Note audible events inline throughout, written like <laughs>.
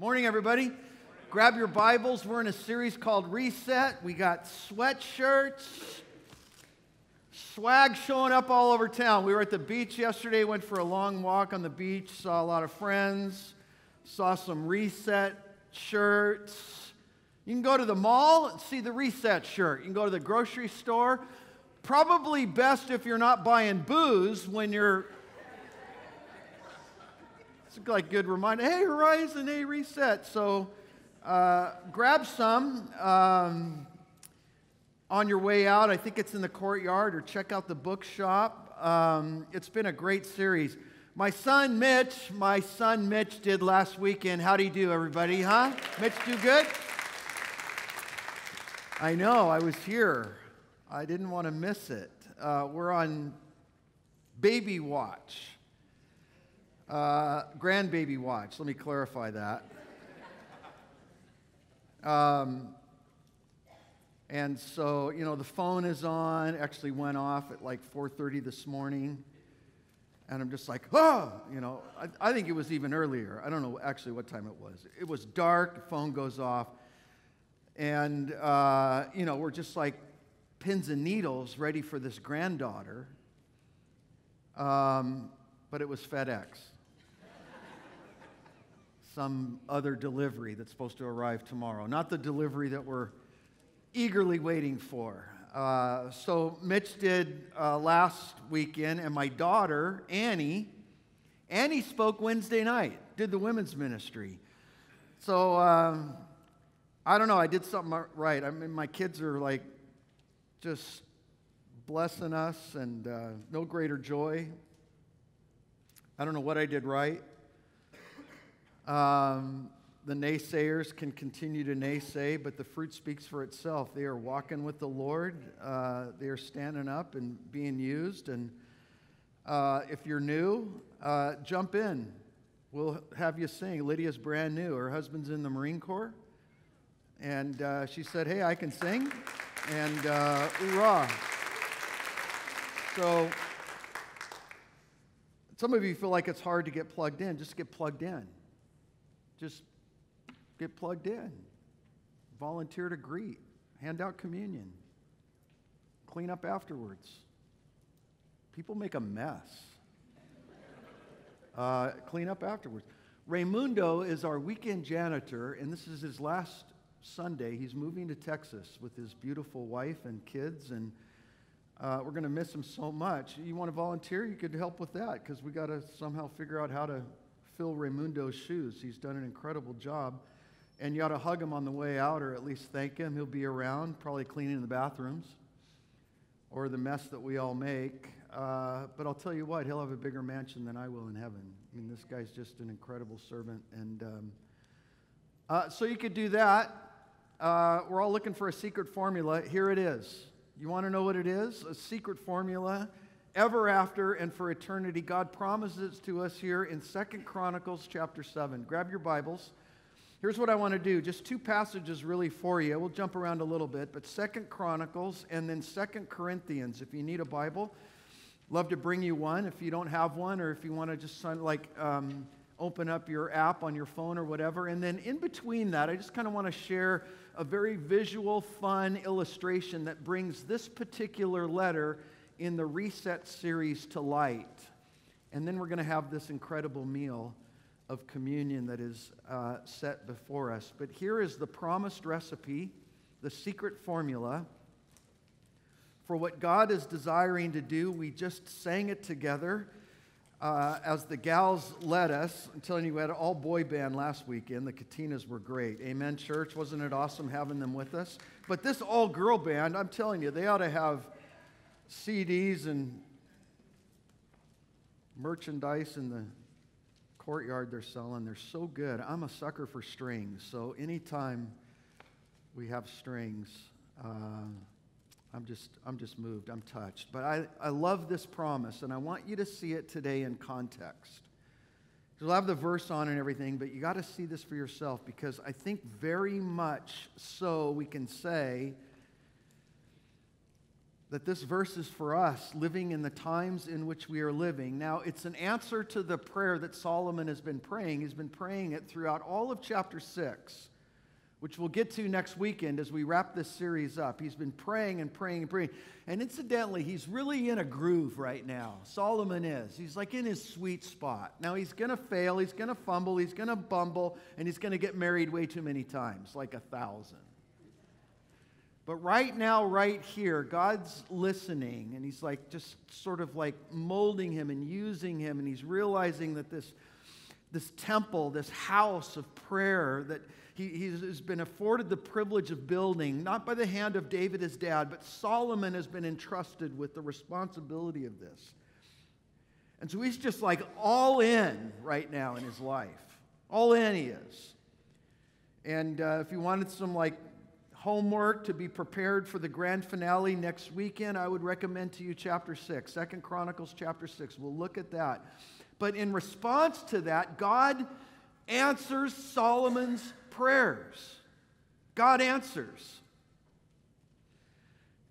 Morning, everybody. Grab your Bibles. We're in a series called Reset. We got sweatshirts, swag showing up all over town. We were at the beach yesterday, went for a long walk on the beach, saw a lot of friends, saw some Reset shirts. You can go to the mall and see the Reset shirt. You can go to the grocery store. Probably best if you're not buying booze when you're like good reminder. Hey, Horizon, hey, reset. So uh, grab some um, on your way out. I think it's in the courtyard, or check out the bookshop. Um, it's been a great series. My son Mitch, my son Mitch did last weekend. How do you do, everybody? Huh? Mitch, do good? I know. I was here. I didn't want to miss it. Uh, we're on baby watch. Uh, grandbaby watch. Let me clarify that. Um, and so, you know, the phone is on. Actually, went off at like 4:30 this morning, and I'm just like, oh, you know. I, I think it was even earlier. I don't know actually what time it was. It was dark. Phone goes off, and uh, you know, we're just like pins and needles, ready for this granddaughter. Um, but it was FedEx some other delivery that's supposed to arrive tomorrow, not the delivery that we're eagerly waiting for. Uh, so Mitch did uh, last weekend, and my daughter, Annie, Annie spoke Wednesday night, did the women's ministry. So um, I don't know, I did something right. I mean, my kids are like just blessing us, and uh, no greater joy. I don't know what I did right. Um, the naysayers can continue to naysay, but the fruit speaks for itself. They are walking with the Lord, uh, they are standing up and being used. And uh, if you're new, uh, jump in. We'll have you sing. Lydia's brand new. Her husband's in the Marine Corps. And uh, she said, Hey, I can sing. And uh, hoorah. So, some of you feel like it's hard to get plugged in. Just get plugged in. Just get plugged in, volunteer to greet, hand out communion, clean up afterwards. People make a mess. Uh, clean up afterwards. Raymundo is our weekend janitor, and this is his last Sunday. He's moving to Texas with his beautiful wife and kids, and uh, we're going to miss him so much. You want to volunteer? You could help with that because we got to somehow figure out how to fill Raymundo's shoes. He's done an incredible job. And you ought to hug him on the way out or at least thank him. He'll be around, probably cleaning the bathrooms or the mess that we all make. Uh, but I'll tell you what, he'll have a bigger mansion than I will in heaven. I mean, this guy's just an incredible servant. And um, uh, so you could do that. Uh, we're all looking for a secret formula. Here it is. You want to know what it is? A secret formula ever after and for eternity. God promises to us here in Second Chronicles chapter 7. Grab your Bibles. Here's what I want to do. Just two passages really for you. We'll jump around a little bit, but Second Chronicles and then Second Corinthians. If you need a Bible, love to bring you one. If you don't have one, or if you want to just like um, open up your app on your phone or whatever. And then in between that, I just kind of want to share a very visual, fun illustration that brings this particular letter in the Reset series to light. And then we're going to have this incredible meal of communion that is uh, set before us. But here is the promised recipe, the secret formula for what God is desiring to do. We just sang it together uh, as the gals led us. I'm telling you, we had an all boy band last weekend. The Katinas were great. Amen, church. Wasn't it awesome having them with us? But this all girl band, I'm telling you, they ought to have CDs and merchandise in the courtyard they're selling. They're so good. I'm a sucker for strings, so anytime we have strings, uh, I'm just I'm just moved. I'm touched. But I, I love this promise, and I want you to see it today in context. You'll have the verse on and everything, but you got to see this for yourself because I think very much so we can say that this verse is for us living in the times in which we are living. Now, it's an answer to the prayer that Solomon has been praying. He's been praying it throughout all of chapter 6, which we'll get to next weekend as we wrap this series up. He's been praying and praying and praying. And incidentally, he's really in a groove right now. Solomon is. He's like in his sweet spot. Now, he's going to fail, he's going to fumble, he's going to bumble, and he's going to get married way too many times, like a thousand. But right now, right here, God's listening and He's like just sort of like molding him and using him. And He's realizing that this, this temple, this house of prayer that he, he has been afforded the privilege of building, not by the hand of David, his dad, but Solomon has been entrusted with the responsibility of this. And so he's just like all in right now in his life. All in he is. And uh, if you wanted some like homework to be prepared for the grand finale next weekend, I would recommend to you chapter 6, Second Chronicles chapter 6. We'll look at that. But in response to that, God answers Solomon's prayers. God answers.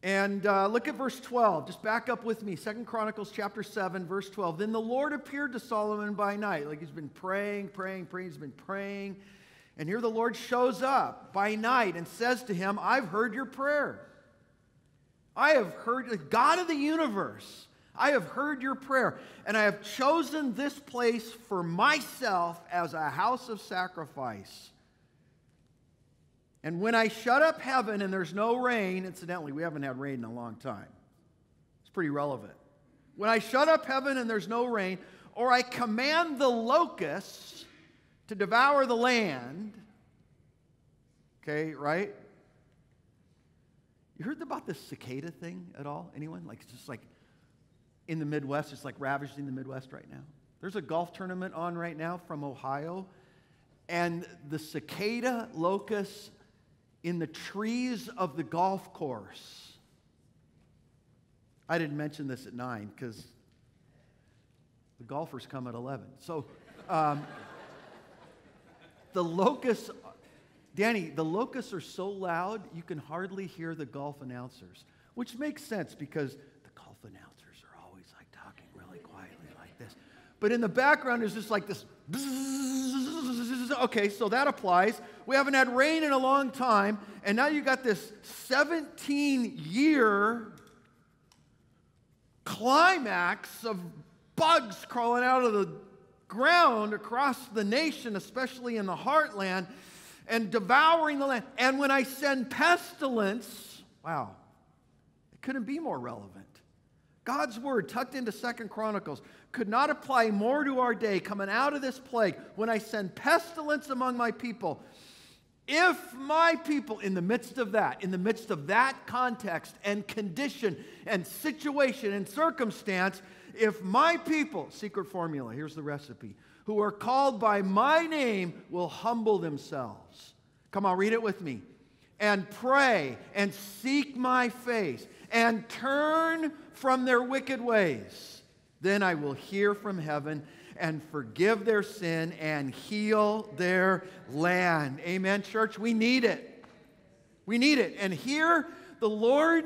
And uh, look at verse 12. Just back up with me. Second Chronicles chapter 7, verse 12. Then the Lord appeared to Solomon by night. Like he's been praying, praying, praying. He's been praying. And here the Lord shows up by night and says to him, I've heard your prayer. I have heard, the God of the universe, I have heard your prayer, and I have chosen this place for myself as a house of sacrifice. And when I shut up heaven and there's no rain, incidentally, we haven't had rain in a long time. It's pretty relevant. When I shut up heaven and there's no rain, or I command the locusts to devour the land. Okay, right? You heard about this cicada thing at all? Anyone? Like, it's just like in the Midwest, it's like ravaging the Midwest right now. There's a golf tournament on right now from Ohio, and the cicada locusts in the trees of the golf course. I didn't mention this at 9 because the golfers come at 11. So, um, the locusts, Danny, the locusts are so loud you can hardly hear the golf announcers, which makes sense because the golf announcers are always like talking really quietly like this. But in the background, is just like this. Okay, so that applies. We haven't had rain in a long time, and now you got this 17 year climax of bugs crawling out of the ground across the nation, especially in the heartland, and devouring the land. And when I send pestilence, wow, it couldn't be more relevant. God's word tucked into Second Chronicles could not apply more to our day coming out of this plague. When I send pestilence among my people, if my people, in the midst of that, in the midst of that context and condition and situation and circumstance, if my people, secret formula, here's the recipe, who are called by my name will humble themselves. Come on, read it with me. And pray and seek my face and turn from their wicked ways. Then I will hear from heaven and forgive their sin and heal their land. Amen, church. We need it. We need it. And here, the Lord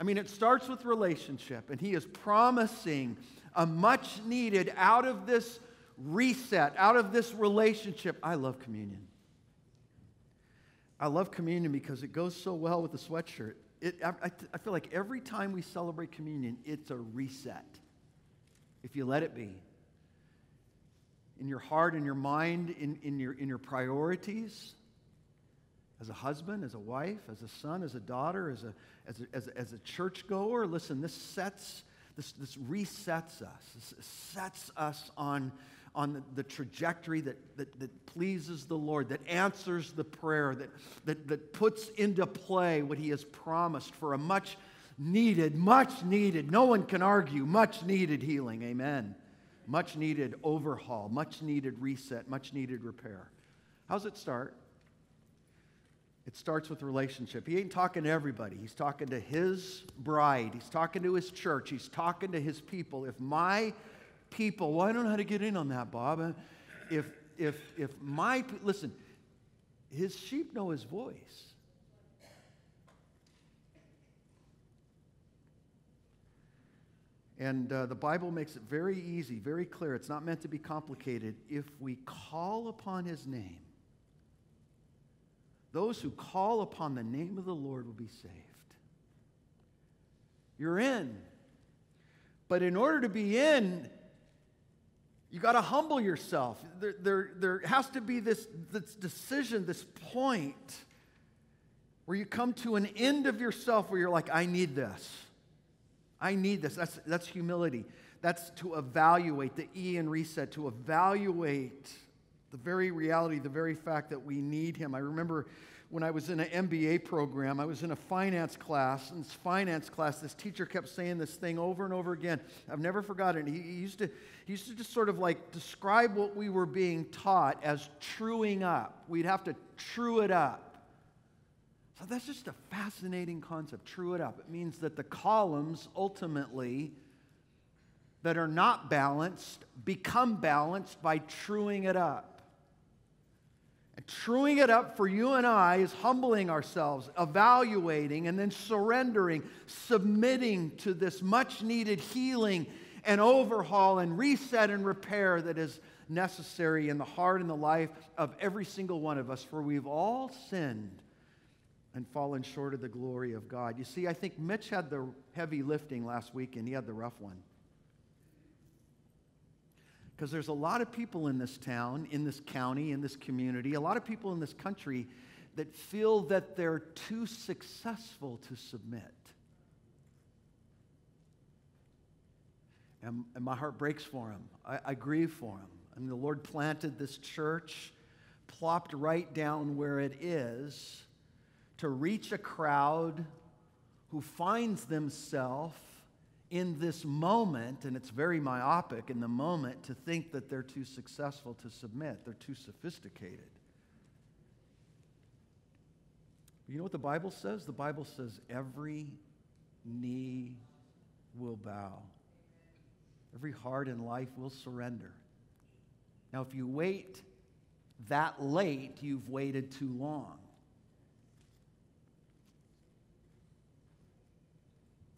I mean, it starts with relationship, and he is promising a much needed out of this reset, out of this relationship. I love communion. I love communion because it goes so well with the sweatshirt. It, I, I feel like every time we celebrate communion, it's a reset. If you let it be. In your heart, in your mind, in, in, your, in your priorities, as a husband, as a wife, as a son, as a daughter, as a, as a, as a, as a churchgoer, listen, this sets, this, this resets us. This sets us on, on the, the trajectory that, that, that pleases the Lord, that answers the prayer, that, that, that puts into play what He has promised for a much needed, much needed, no one can argue, much needed healing. Amen. Much needed overhaul, much needed reset, much needed repair. How's it start? It starts with relationship. He ain't talking to everybody. He's talking to his bride. He's talking to his church. He's talking to his people. If my people, well, I don't know how to get in on that, Bob. If, if, if my, listen, his sheep know his voice. And uh, the Bible makes it very easy, very clear. It's not meant to be complicated. If we call upon his name, those who call upon the name of the Lord will be saved. You're in. But in order to be in, you got to humble yourself. There, there, there has to be this, this decision, this point where you come to an end of yourself where you're like, I need this. I need this. That's, that's humility. That's to evaluate, the E in reset, to evaluate the very reality, the very fact that we need Him. I remember when I was in an MBA program, I was in a finance class. In this finance class, this teacher kept saying this thing over and over again. I've never forgotten. He, he, used to, he used to just sort of like describe what we were being taught as truing up. We'd have to true it up. So that's just a fascinating concept. True it up. It means that the columns ultimately that are not balanced become balanced by truing it up. And truing it up for you and I is humbling ourselves, evaluating, and then surrendering, submitting to this much needed healing and overhaul and reset and repair that is necessary in the heart and the life of every single one of us, for we've all sinned and fallen short of the glory of God. You see, I think Mitch had the heavy lifting last week and he had the rough one. Because there's a lot of people in this town, in this county, in this community, a lot of people in this country that feel that they're too successful to submit. And, and my heart breaks for them. I, I grieve for them. And the Lord planted this church, plopped right down where it is to reach a crowd who finds themselves in this moment, and it's very myopic in the moment to think that they're too successful to submit, they're too sophisticated. You know what the Bible says? The Bible says every knee will bow, every heart in life will surrender. Now, if you wait that late, you've waited too long.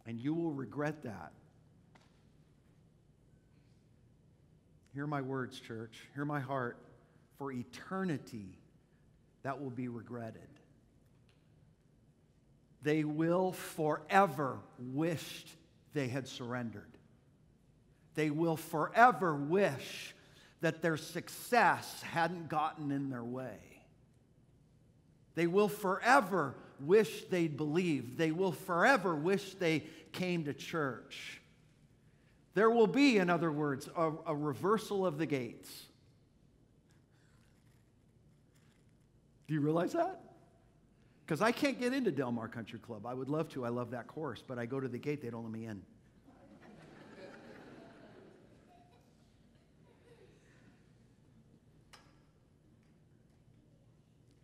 And you will regret that. Hear my words, church. Hear my heart. For eternity, that will be regretted. They will forever wish they had surrendered. They will forever wish that their success hadn't gotten in their way. They will forever wish they'd believed. They will forever wish they came to church. There will be, in other words, a, a reversal of the gates. Do you realize that? Because I can't get into Del Mar Country Club. I would love to. I love that course. But I go to the gate, they don't let me in.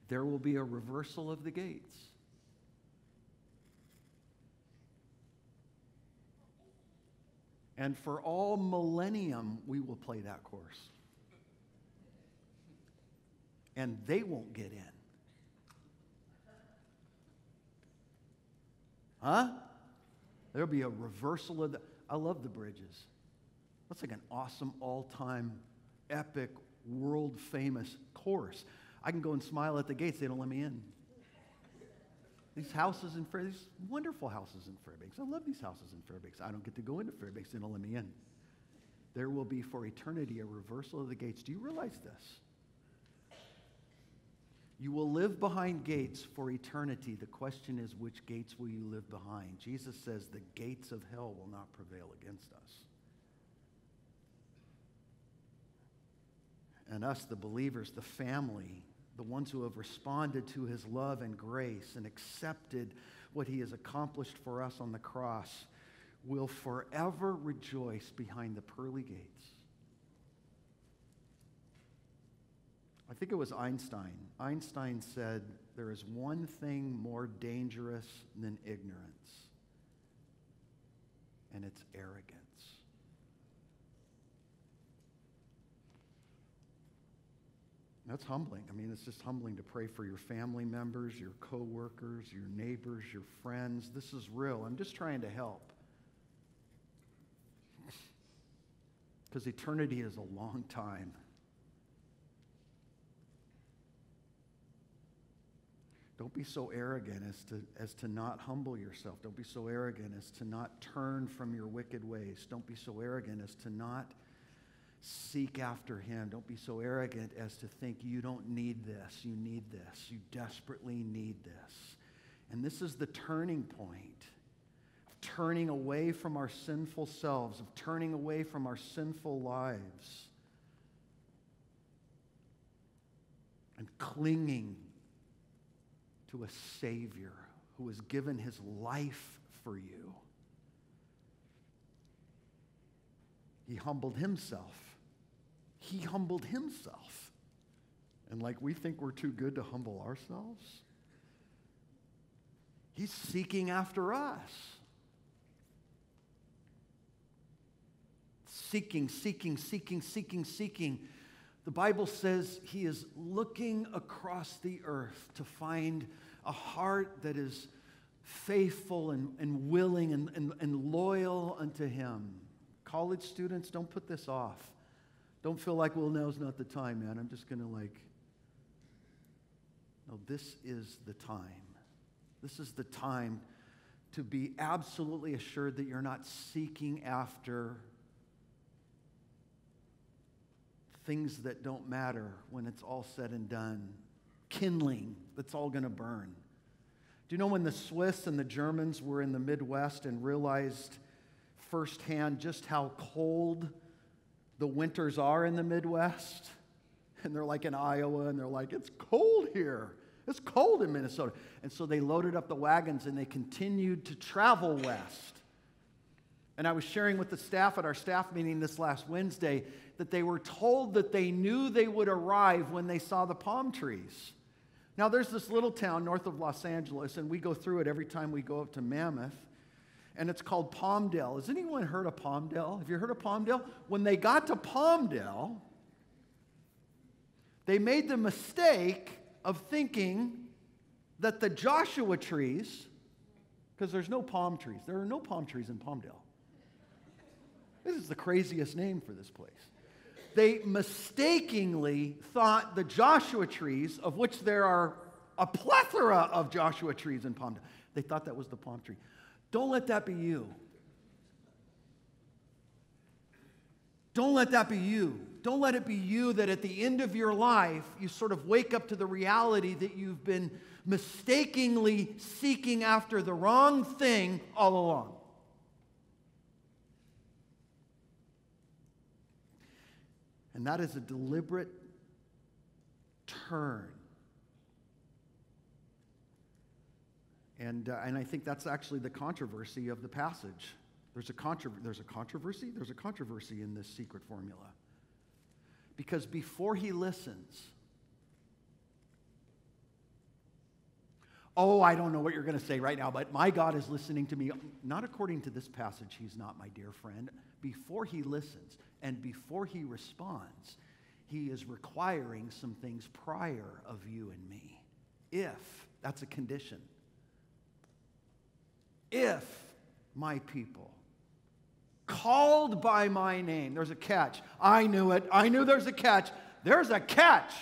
there will be a reversal of the gates. And for all millennium, we will play that course. And they won't get in. Huh? There'll be a reversal of the. I love the bridges. That's like an awesome, all time, epic, world famous course. I can go and smile at the gates, they don't let me in. These houses in Fairbanks, these wonderful houses in Fairbanks. I love these houses in Fairbanks. I don't get to go into Fairbanks, they don't let me in. There will be for eternity a reversal of the gates. Do you realize this? You will live behind gates for eternity. The question is, which gates will you live behind? Jesus says the gates of hell will not prevail against us. And us, the believers, the family, the ones who have responded to his love and grace and accepted what he has accomplished for us on the cross, will forever rejoice behind the pearly gates. I think it was Einstein. Einstein said, There is one thing more dangerous than ignorance, and it's arrogance. That's humbling. I mean, it's just humbling to pray for your family members, your coworkers, your neighbors, your friends. This is real. I'm just trying to help. <laughs> Because eternity is a long time. Don't be so arrogant as to, as to not humble yourself. Don't be so arrogant as to not turn from your wicked ways. Don't be so arrogant as to not seek after Him. Don't be so arrogant as to think you don't need this. You need this. You desperately need this. And this is the turning point of turning away from our sinful selves, of turning away from our sinful lives, and clinging to a Savior who has given his life for you. He humbled himself. He humbled himself. And like we think we're too good to humble ourselves, he's seeking after us. Seeking, seeking, seeking, seeking, seeking the Bible says he is looking across the earth to find a heart that is faithful and, and willing and, and, and loyal unto him. College students, don't put this off. Don't feel like, well, now's not the time, man. I'm just going to like. No, this is the time. This is the time to be absolutely assured that you're not seeking after things that don't matter when it's all said and done, kindling that's all going to burn. Do you know when the Swiss and the Germans were in the Midwest and realized firsthand just how cold the winters are in the Midwest? And they're like in Iowa and they're like, it's cold here. It's cold in Minnesota. And so they loaded up the wagons and they continued to travel west. And I was sharing with the staff at our staff meeting this last Wednesday that they were told that they knew they would arrive when they saw the palm trees. Now, there's this little town north of Los Angeles, and we go through it every time we go up to Mammoth, and it's called Palmdale. Has anyone heard of Palmdale? Have you heard of Palmdale? When they got to Palmdale, they made the mistake of thinking that the Joshua trees, because there's no palm trees, there are no palm trees in Palmdale. This is the craziest name for this place. They mistakenly thought the Joshua trees, of which there are a plethora of Joshua trees in Palmdale, they thought that was the palm tree. Don't let that be you. Don't let that be you. Don't let it be you that at the end of your life, you sort of wake up to the reality that you've been mistakenly seeking after the wrong thing all along. And that is a deliberate turn. And, uh, and I think that's actually the controversy of the passage. There's a, contro- there's a controversy? There's a controversy in this secret formula. Because before he listens, oh, I don't know what you're going to say right now, but my God is listening to me. Not according to this passage, he's not my dear friend. Before he listens, and before he responds, he is requiring some things prior of you and me. If, that's a condition. If my people, called by my name, there's a catch. I knew it. I knew there's a catch. There's a catch.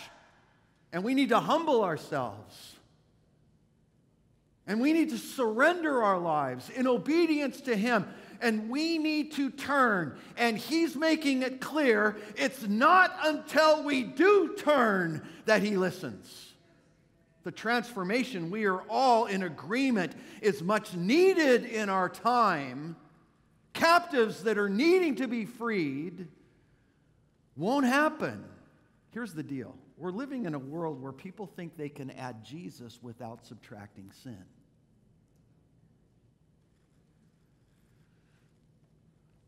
And we need to humble ourselves. And we need to surrender our lives in obedience to Him and we need to turn. And he's making it clear it's not until we do turn that he listens. The transformation we are all in agreement is much needed in our time. Captives that are needing to be freed won't happen. Here's the deal we're living in a world where people think they can add Jesus without subtracting sin.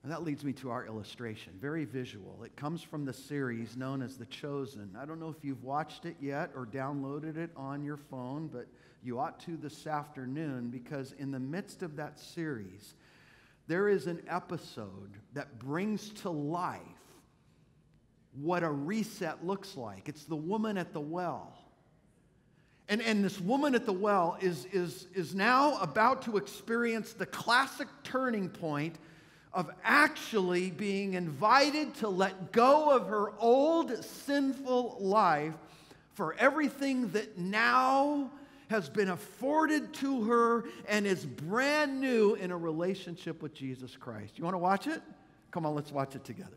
And that leads me to our illustration, very visual. It comes from the series known as The Chosen. I don't know if you've watched it yet or downloaded it on your phone, but you ought to this afternoon because in the midst of that series, there is an episode that brings to life what a reset looks like. It's the woman at the well. And, and this woman at the well is, is, is now about to experience the classic turning point of actually being invited to let go of her old sinful life for everything that now has been afforded to her and is brand new in a relationship with Jesus Christ. You want to watch it? Come on, let's watch it together.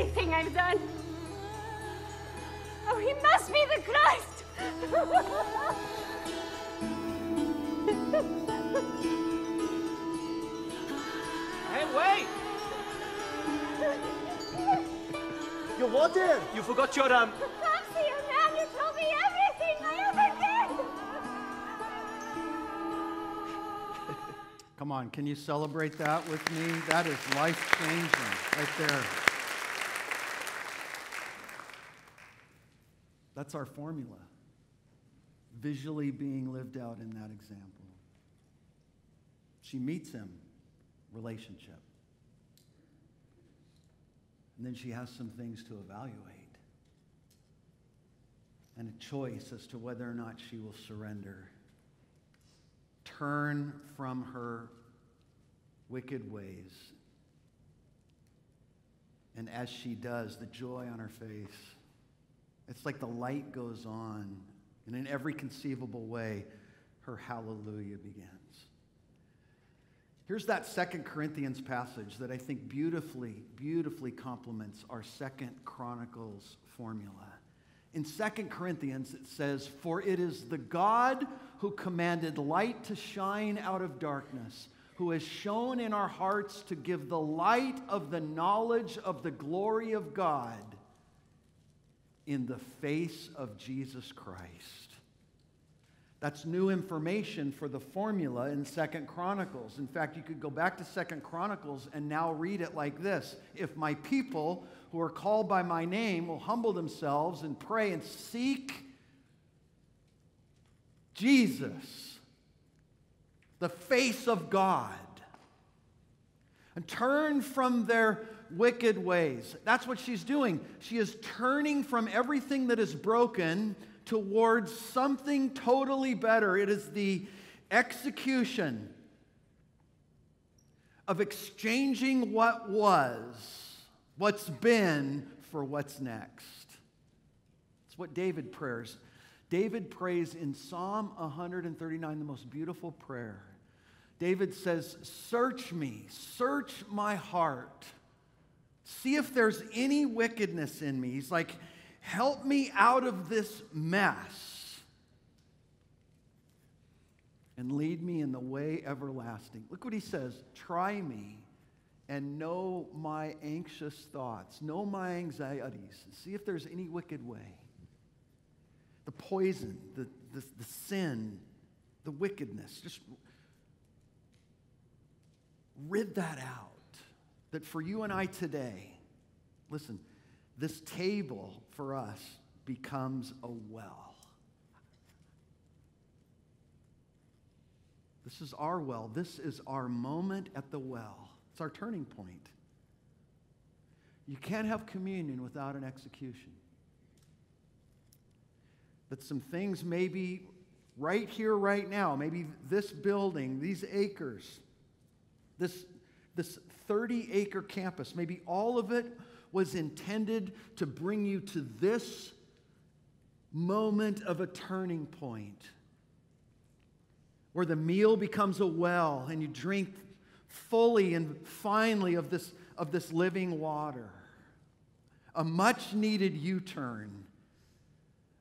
Everything I've done. Oh, he must be the Christ! <laughs> Hey, wait! You what there? You forgot your um. Fancy a man who told me everything I ever did! Come on, can you celebrate that with me? That is life changing right there. That's our formula, visually being lived out in that example. She meets him, relationship. And then she has some things to evaluate and a choice as to whether or not she will surrender turn from her wicked ways. And as she does, the joy on her face, it's like the light goes on. And in every conceivable way, her hallelujah begins. Here's that Second Corinthians passage that I think beautifully, beautifully complements our Second Chronicles formula. In Second Corinthians, it says, For it is the God who commanded light to shine out of darkness, who has shone in our hearts to give the light of the knowledge of the glory of God in the face of Jesus Christ. That's new information for the formula in Second Chronicles. In fact, you could go back to Second Chronicles and now read it like this If my people who are called by my name will humble themselves and pray and seek Jesus, the face of God. and turn from their wicked ways. That's what she's doing. She is turning from everything that is broken towards something totally better. It is the execution of exchanging what was, what's been, for what's next. It's what David prays. David prays in Psalm 139, the most beautiful prayer. David says, Search me, search my heart. See if there's any wickedness in me. He's like, Help me out of this mess and lead me in the way everlasting. Look what he says Try me and know my anxious thoughts, know my anxieties, see if there's any wicked way. The poison, the, the, the sin, the wickedness. Just rid that out. That for you and I today, listen, this table for us becomes a well. This is our well. This is our moment at the well. It's our turning point. You can't have communion without an execution. That some things maybe right here, right now, maybe this building, these acres, this, this 30 acre campus, maybe all of it was intended to bring you to this moment of a turning point where the meal becomes a well and you drink fully and finally of this, of this living water. A much needed U turn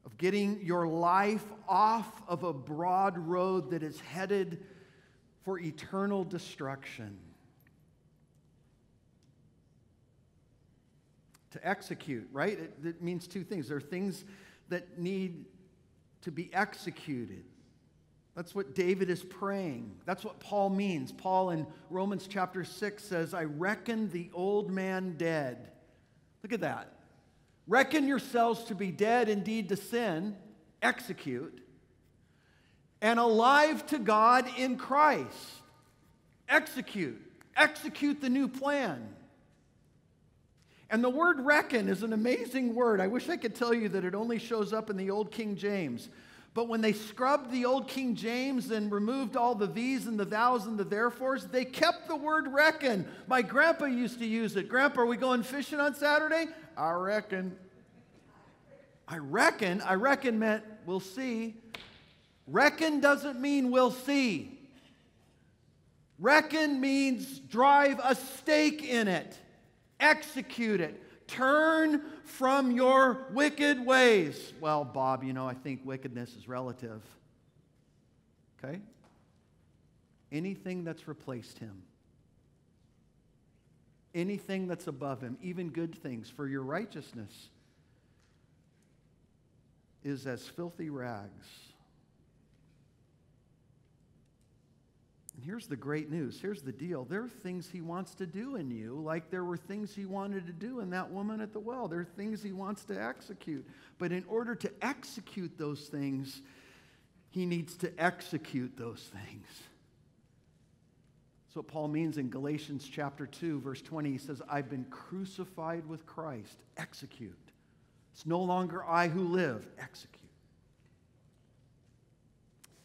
of getting your life off of a broad road that is headed for eternal destruction. To execute, right? It, it means two things. There are things that need to be executed. That's what David is praying. That's what Paul means. Paul in Romans chapter 6 says, I reckon the old man dead. Look at that. Reckon yourselves to be dead indeed to sin, execute, and alive to God in Christ. Execute. Execute the new plan. And the word reckon is an amazing word. I wish I could tell you that it only shows up in the Old King James. But when they scrubbed the old King James and removed all the these and the thous and the therefores, they kept the word reckon. My grandpa used to use it. Grandpa, are we going fishing on Saturday? I reckon. I reckon, I reckon meant we'll see. Reckon doesn't mean we'll see. Reckon means drive a stake in it, execute it. Turn from your wicked ways. Well, Bob, you know, I think wickedness is relative. Okay? Anything that's replaced him, anything that's above him, even good things for your righteousness, is as filthy rags. And here's the great news. Here's the deal. There are things he wants to do in you, like there were things he wanted to do in that woman at the well. There are things he wants to execute. But in order to execute those things, he needs to execute those things. That's what Paul means in Galatians chapter 2, verse 20. He says, I've been crucified with Christ. Execute. It's no longer I who live. Execute.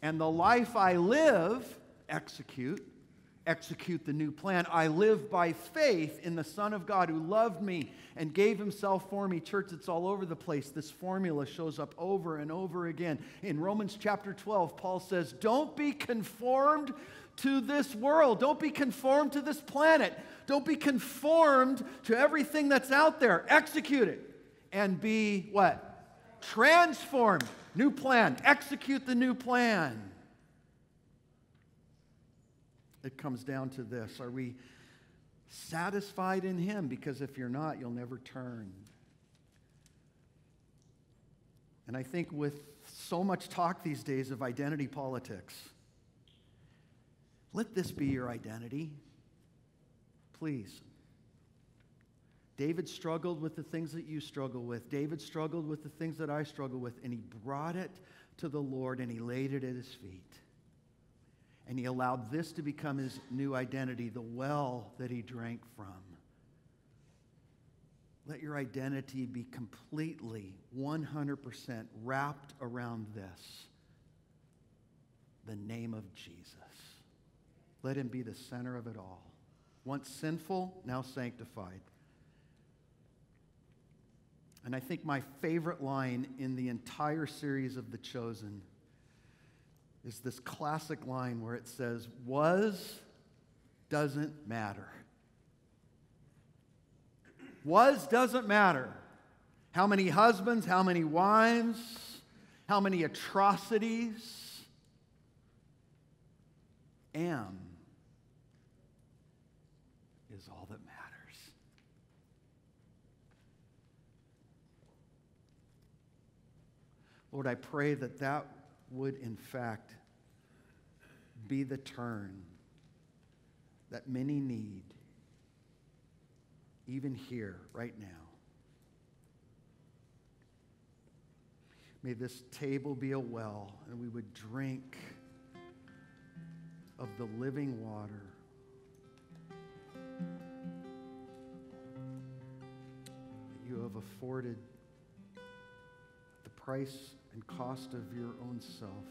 And the life I live, execute, execute the new plan. I live by faith in the Son of God who loved me and gave himself for me. Church, it's all over the place. This formula shows up over and over again. In Romans chapter 12, Paul says, Don't be conformed to this world. Don't be conformed to this planet. Don't be conformed to everything that's out there. Execute it and be what? Transformed. New plan. Execute the new plan it comes down to this Are we satisfied in Him? Because if you're not, you'll never turn. And I think with so much talk these days of identity politics, let this be your identity. Please. David struggled with the things that you struggle with. David struggled with the things that I struggle with, and he brought it to the Lord and he laid it at his feet. And he allowed this to become his new identity, the well that he drank from. Let your identity be completely, 100% wrapped around this the name of Jesus. Let him be the center of it all. Once sinful, now sanctified. And I think my favorite line in the entire series of The Chosen is this classic line where it says, Was doesn't matter. Was doesn't matter. How many husbands, how many wives, how many atrocities. Am is all that matters. Lord, I pray that that would, in fact, be the turn that many need, even here, right now. May this table be a well, and we would drink of the living water. that You have afforded the price and cost of your own self,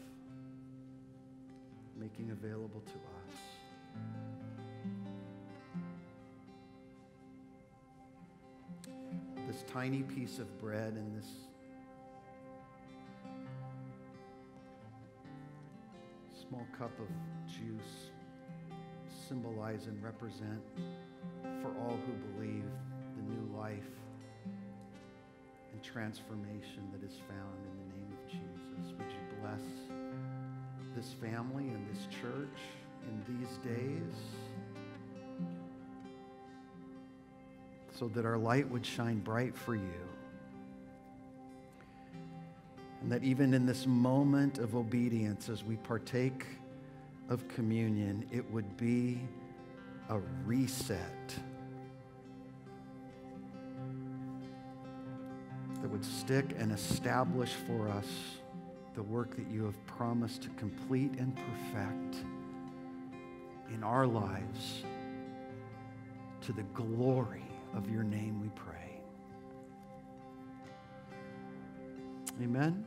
making available to us. This tiny piece of bread and this small cup of juice symbolize and represent for all who believe the new life and transformation that is found in the Would you bless this family and this church in these days so that our light would shine bright for you? And that even in this moment of obedience, as we partake of communion, it would be a reset that would stick and establish for us the work that you have promised to complete and perfect in our lives to the glory of your name, we pray. Amen.